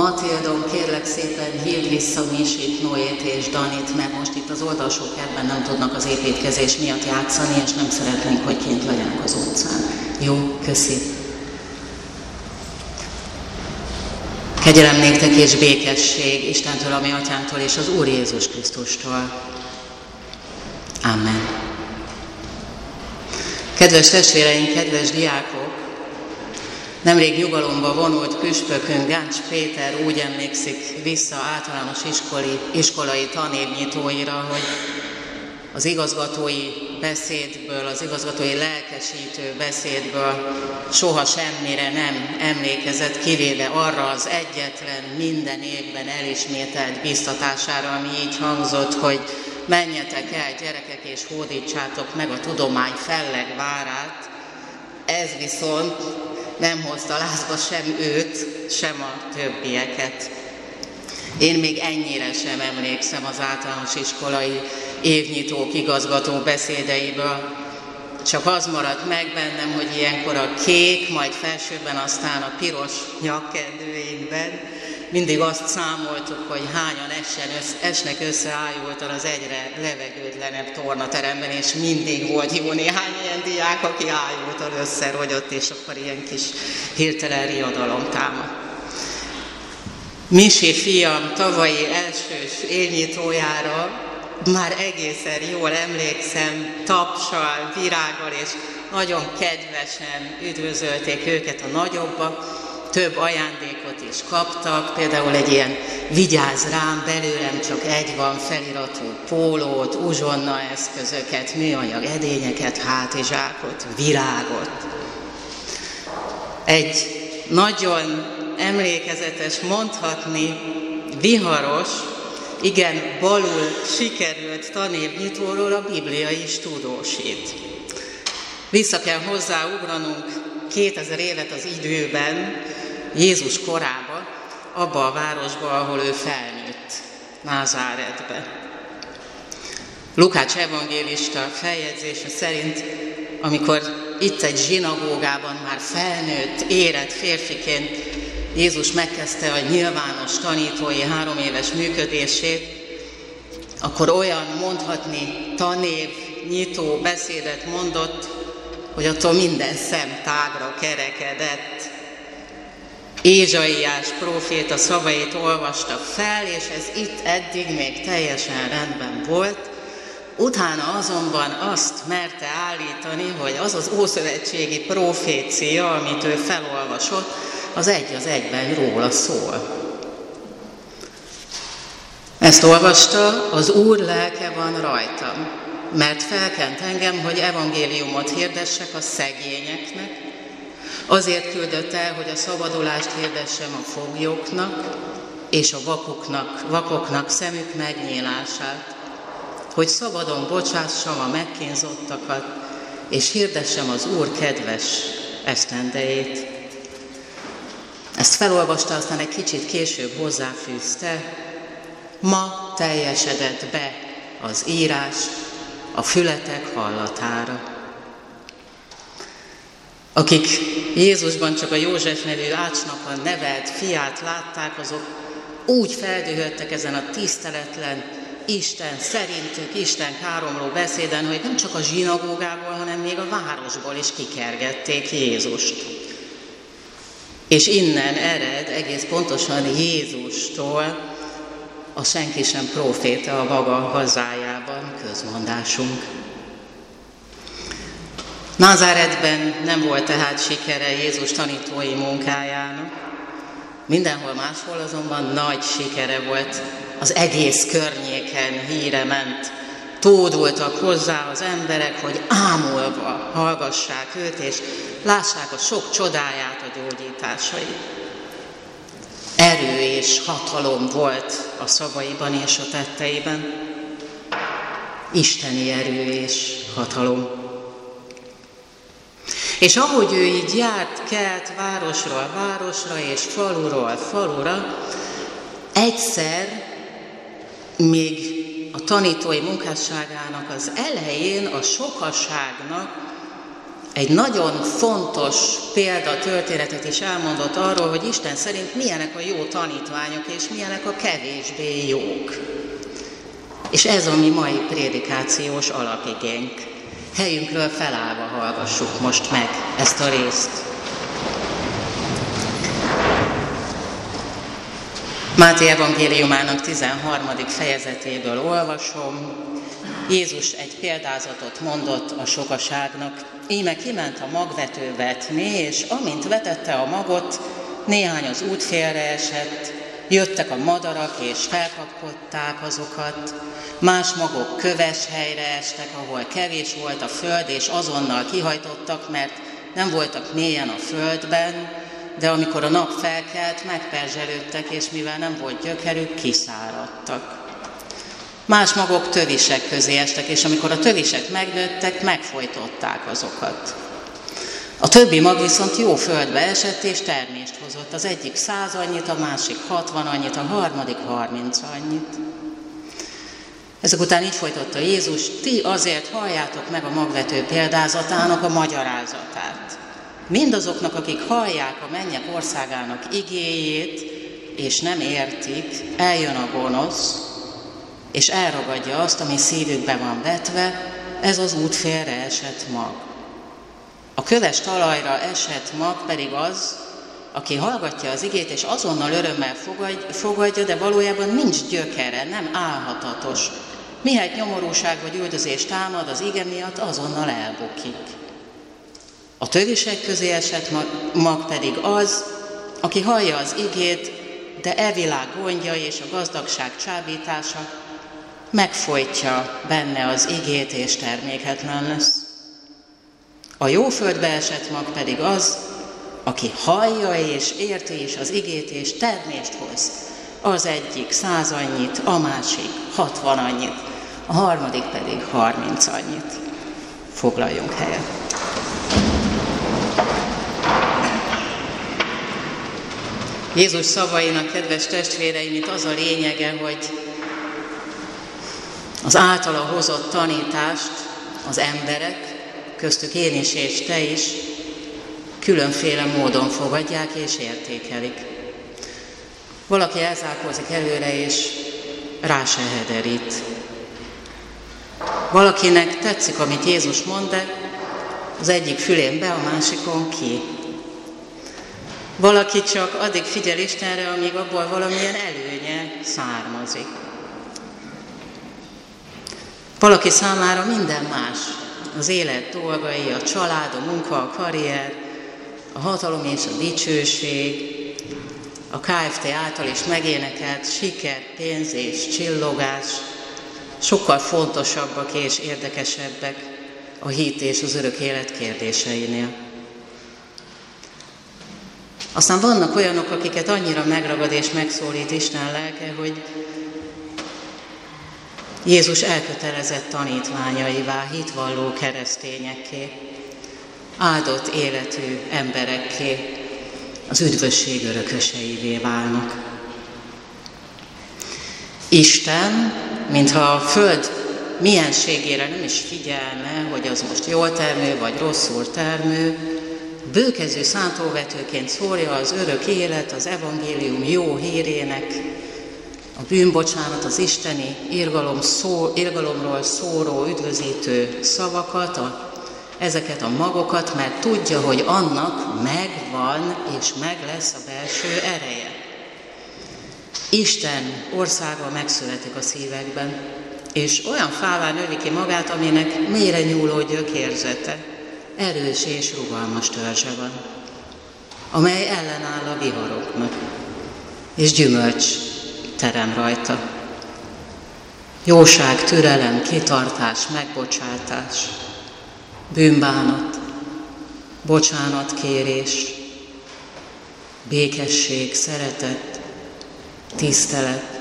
Matildon, kérlek szépen hívd vissza Misit, Noét és Danit, mert most itt az oldalsó kertben nem tudnak az építkezés miatt játszani, és nem szeretnénk, hogy kint legyenek az utcán. Jó, köszi. Kegyelem néktek és békesség Istentől, ami atyánktól és az Úr Jézus Krisztustól. Amen. Kedves testvéreink, kedves diákok, Nemrég nyugalomba vonult püspökünk Gáncs Péter úgy emlékszik vissza általános iskoli, iskolai tanévnyitóira, hogy az igazgatói beszédből, az igazgatói lelkesítő beszédből soha semmire nem emlékezett, kivéve arra az egyetlen minden évben elismételt biztatására, ami így hangzott, hogy menjetek el gyerekek és hódítsátok meg a tudomány felleg várát. Ez viszont nem hozta lázba sem őt, sem a többieket. Én még ennyire sem emlékszem az általános iskolai évnyitók igazgató beszédeiből. Csak az maradt meg bennem, hogy ilyenkor a kék, majd felsőbben aztán a piros nyakkendőinkben mindig azt számoltuk, hogy hányan essen, össze, esnek összeájultan az egyre levegőtlenebb tornateremben, és mindig volt jó néhány ilyen diák, aki ájultan összerogyott, és akkor ilyen kis hirtelen riadalom támad. Misi fiam tavalyi elsős évnyitójára már egészen jól emlékszem, tapsal, virággal, és nagyon kedvesen üdvözölték őket a nagyobbak, több ajándékot is kaptak, például egy ilyen vigyáz rám, belőlem csak egy van feliratú pólót, uzsonna eszközöket, műanyag edényeket, hátizsákot, virágot. Egy nagyon emlékezetes, mondhatni viharos, igen, balul sikerült tanévnyitóról a Biblia is tudósít. Vissza kell hozzáugranunk 2000 évet az időben, Jézus korába, abba a városba, ahol ő felnőtt, Názáretbe. Lukács evangélista feljegyzése szerint, amikor itt egy zsinagógában már felnőtt, érett férfiként Jézus megkezdte a nyilvános tanítói három éves működését, akkor olyan mondhatni tanév, nyitó beszédet mondott, hogy attól minden szem tágra kerekedett. Ézsaiás próféta szavait olvasta fel, és ez itt eddig még teljesen rendben volt, Utána azonban azt merte állítani, hogy az az ószövetségi profécia, amit ő felolvasott, az egy az egyben róla szól. Ezt olvasta, az Úr lelke van rajtam, mert felkent engem, hogy evangéliumot hirdessek a szegényeknek, Azért küldött el, hogy a szabadulást hirdessem a foglyoknak, és a vakoknak, vakoknak szemük megnyílását, hogy szabadon bocsássam a megkínzottakat, és hirdessem az Úr kedves esztendejét. Ezt felolvasta, aztán egy kicsit később hozzáfűzte, ma teljesedett be az írás a fületek hallatára. Akik Jézusban csak a József nevű ácsnak a nevelt fiát látták, azok úgy feldühöttek ezen a tiszteletlen, Isten szerintük, Isten káromló beszéden, hogy nem csak a zsinagógából, hanem még a városból is kikergették Jézust. És innen ered egész pontosan Jézustól a senki sem proféta a maga hazájában közmondásunk. Názáretben nem volt tehát sikere Jézus tanítói munkájának, mindenhol máshol azonban nagy sikere volt, az egész környéken híre ment. Tódultak hozzá az emberek, hogy ámulva hallgassák őt, és lássák a sok csodáját a gyógyításai. Erő és hatalom volt a szavaiban és a tetteiben. Isteni erő és hatalom. És ahogy ő így járt, kelt városról városra és faluról falura, egyszer még a tanítói munkásságának az elején a sokaságnak egy nagyon fontos példa történetet is elmondott arról, hogy Isten szerint milyenek a jó tanítványok, és milyenek a kevésbé jók. És ez a mi mai prédikációs alapigénk. Helyünkről felállva hallgassuk most meg ezt a részt. Máté evangéliumának 13. fejezetéből olvasom. Jézus egy példázatot mondott a sokaságnak. Íme kiment a magvető vetni, és amint vetette a magot, néhány az út esett, jöttek a madarak és felkapkodták azokat, más magok köves helyre estek, ahol kevés volt a föld, és azonnal kihajtottak, mert nem voltak mélyen a földben, de amikor a nap felkelt, megperzselődtek, és mivel nem volt gyökerük, kiszáradtak. Más magok tövisek közé estek, és amikor a tövisek megnőttek, megfojtották azokat. A többi mag viszont jó földbe esett, és termést hozott. Az egyik száz annyit, a másik hatvan annyit, a harmadik harminc annyit. Ezek után így folytatta Jézus, ti azért halljátok meg a magvető példázatának a magyarázatát. Mindazoknak, akik hallják a mennyek országának igéjét, és nem értik, eljön a gonosz, és elragadja azt, ami szívükbe van vetve, ez az út félre esett mag. A köves talajra esett mag pedig az, aki hallgatja az igét, és azonnal örömmel fogadja, de valójában nincs gyökere, nem állhatatos. Mihelyt nyomorúság vagy üldözés támad az ige miatt, azonnal elbukik. A tövisek közé esett mag pedig az, aki hallja az igét, de e világ gondja és a gazdagság csábítása megfojtja benne az igét és terméketlen lesz. A jó földbe esett mag pedig az, aki hallja és érti is az igét és termést hoz. Az egyik száz annyit, a másik hatvan annyit, a harmadik pedig harminc annyit. Foglaljunk helyet. Jézus szavainak, kedves testvéreim, itt az a lényege, hogy az általa hozott tanítást az emberek, köztük én is és te is, különféle módon fogadják és értékelik. Valaki elzárkózik előre és rá se hederít. Valakinek tetszik, amit Jézus mond, de az egyik fülén be, a másikon ki. Valaki csak addig figyel Istenre, amíg abból valamilyen előnye származik. Valaki számára minden más. Az élet dolgai, a család, a munka, a karrier, a hatalom és a dicsőség, a KFT által is megénekelt siker, pénz és csillogás sokkal fontosabbak és érdekesebbek a hit és az örök élet kérdéseinél. Aztán vannak olyanok, akiket annyira megragad és megszólít Isten lelke, hogy Jézus elkötelezett tanítványaivá, hitvalló keresztényekké, áldott életű emberekké, az üdvösség örököseivé válnak. Isten, mintha a Föld mienségére nem is figyelne, hogy az most jól termő vagy rosszul termő, bőkező szántóvetőként szórja az örök élet, az evangélium jó hírének, a bűnbocsánat, az isteni irgalom szó, irgalomról szóró, üdvözítő szavakat, a, ezeket a magokat, mert tudja, hogy annak megvan és meg lesz a belső ereje. Isten országa megszületik a szívekben, és olyan fává növi ki magát, aminek mélyre nyúló gyökérzete, erős és rugalmas törzse van, amely ellenáll a viharoknak, és gyümölcs terem rajta. Jóság, türelem, kitartás, megbocsátás, bűnbánat, bocsánatkérés, békesség, szeretet, tisztelet,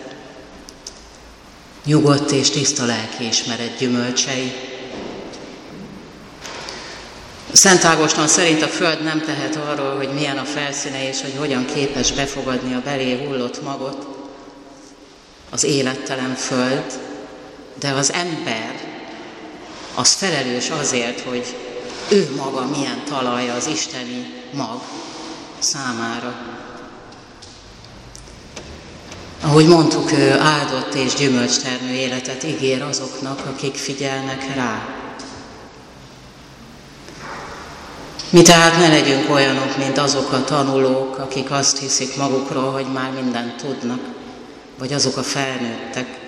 nyugodt és tiszta lelkiismeret gyümölcsei, Szent Ágoston szerint a Föld nem tehet arról, hogy milyen a felszíne és hogy hogyan képes befogadni a belé hullott magot, az élettelen Föld, de az ember az felelős azért, hogy ő maga milyen talaj az isteni mag számára. Ahogy mondtuk, ő áldott és gyümölcstermő életet ígér azoknak, akik figyelnek rá. Mi tehát ne legyünk olyanok, mint azok a tanulók, akik azt hiszik magukról, hogy már mindent tudnak, vagy azok a felnőttek.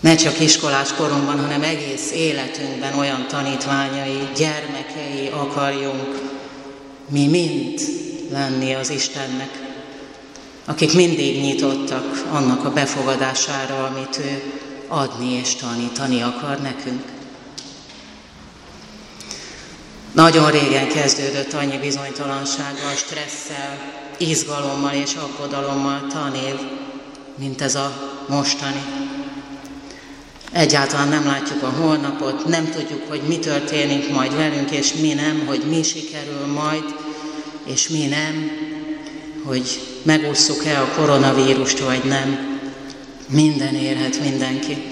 Ne csak iskolás korunkban, hanem egész életünkben olyan tanítványai, gyermekei akarjunk mi mind lenni az Istennek, akik mindig nyitottak annak a befogadására, amit ő adni és tanítani akar nekünk. Nagyon régen kezdődött annyi bizonytalansággal, stresszel, izgalommal és aggodalommal tanév, mint ez a mostani. Egyáltalán nem látjuk a holnapot, nem tudjuk, hogy mi történik majd velünk, és mi nem, hogy mi sikerül majd, és mi nem, hogy megússzuk-e a koronavírust, vagy nem. Minden érhet mindenki.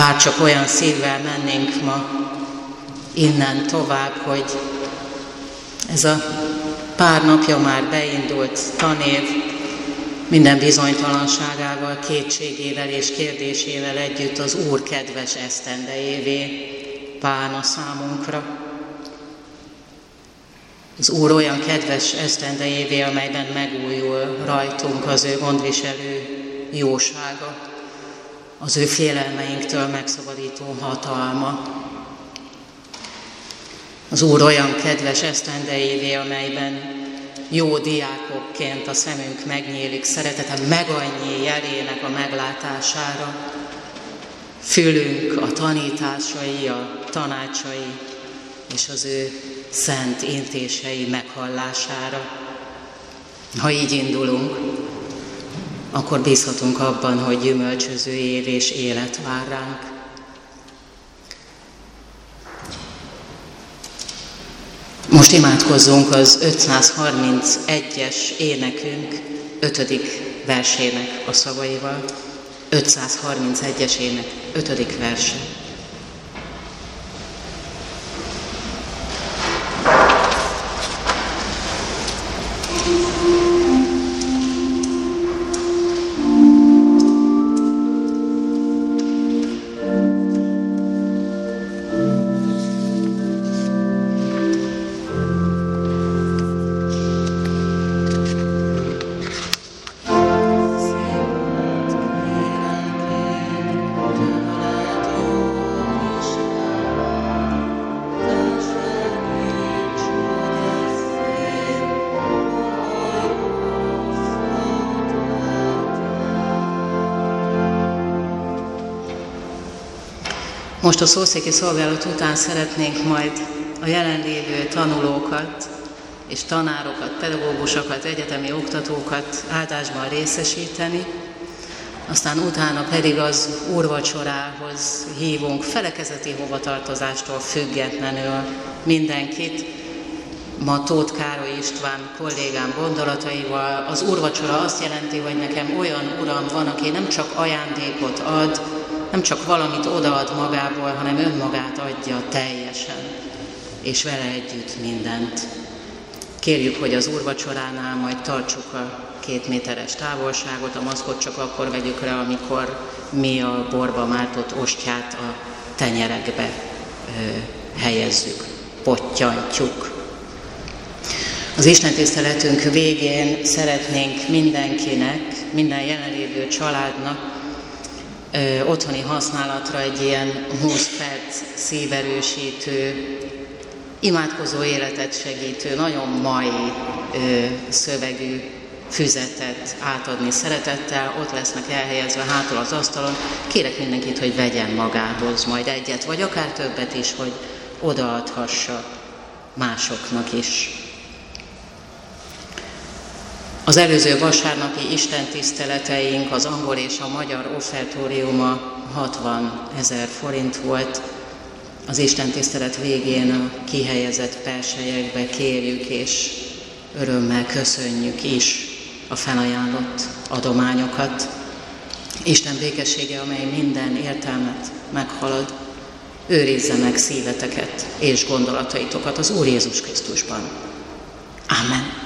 Bár csak olyan szívvel mennénk ma innen tovább, hogy ez a pár napja már beindult tanév, minden bizonytalanságával, kétségével és kérdésével együtt az Úr kedves esztendejévé válna számunkra. Az Úr olyan kedves esztendejévé, amelyben megújul rajtunk az ő gondviselő jósága, az ő félelmeinktől megszabadító hatalma. Az Úr olyan kedves esztendejévé, amelyben jó diákokként a szemünk megnyílik, szeretete meg annyi jelének a meglátására, fülünk a tanításai, a tanácsai és az ő szent intései meghallására. Ha így indulunk, akkor bízhatunk abban, hogy gyümölcsöző év és élet vár ránk. Most imádkozzunk az 531-es énekünk 5. versének a szavaival. 531-es ének 5. verse. Most a szószéki szolgálat után szeretnénk majd a jelenlévő tanulókat és tanárokat, pedagógusokat, egyetemi oktatókat áldásban részesíteni, aztán utána pedig az úrvacsorához hívunk felekezeti hovatartozástól függetlenül mindenkit, ma Tóth Károly István kollégám gondolataival. Az úrvacsora azt jelenti, hogy nekem olyan uram van, aki nem csak ajándékot ad, nem csak valamit odaad magából, hanem önmagát adja teljesen, és vele együtt mindent. Kérjük, hogy az úrvacsoránál majd tartsuk a két méteres távolságot, a maszkot csak akkor vegyük rá, amikor mi a borba mártott ostját a tenyerekbe ö, helyezzük, pottyantjuk. Az Isten tiszteletünk végén szeretnénk mindenkinek, minden jelenlévő családnak ö, otthoni használatra egy ilyen 20 perc szíverősítő, imádkozó életet segítő, nagyon mai ö, szövegű füzetet átadni szeretettel, ott lesznek elhelyezve hátul az asztalon. Kérek mindenkit, hogy vegyen magához majd egyet, vagy akár többet is, hogy odaadhassa másoknak is. Az előző vasárnapi Isten tiszteleteink, az angol és a magyar offertóriuma 60 ezer forint volt. Az Isten tisztelet végén a kihelyezett persejekbe kérjük és örömmel köszönjük is a felajánlott adományokat. Isten békessége, amely minden értelmet meghalad, őrizze meg szíveteket és gondolataitokat az Úr Jézus Krisztusban. Amen.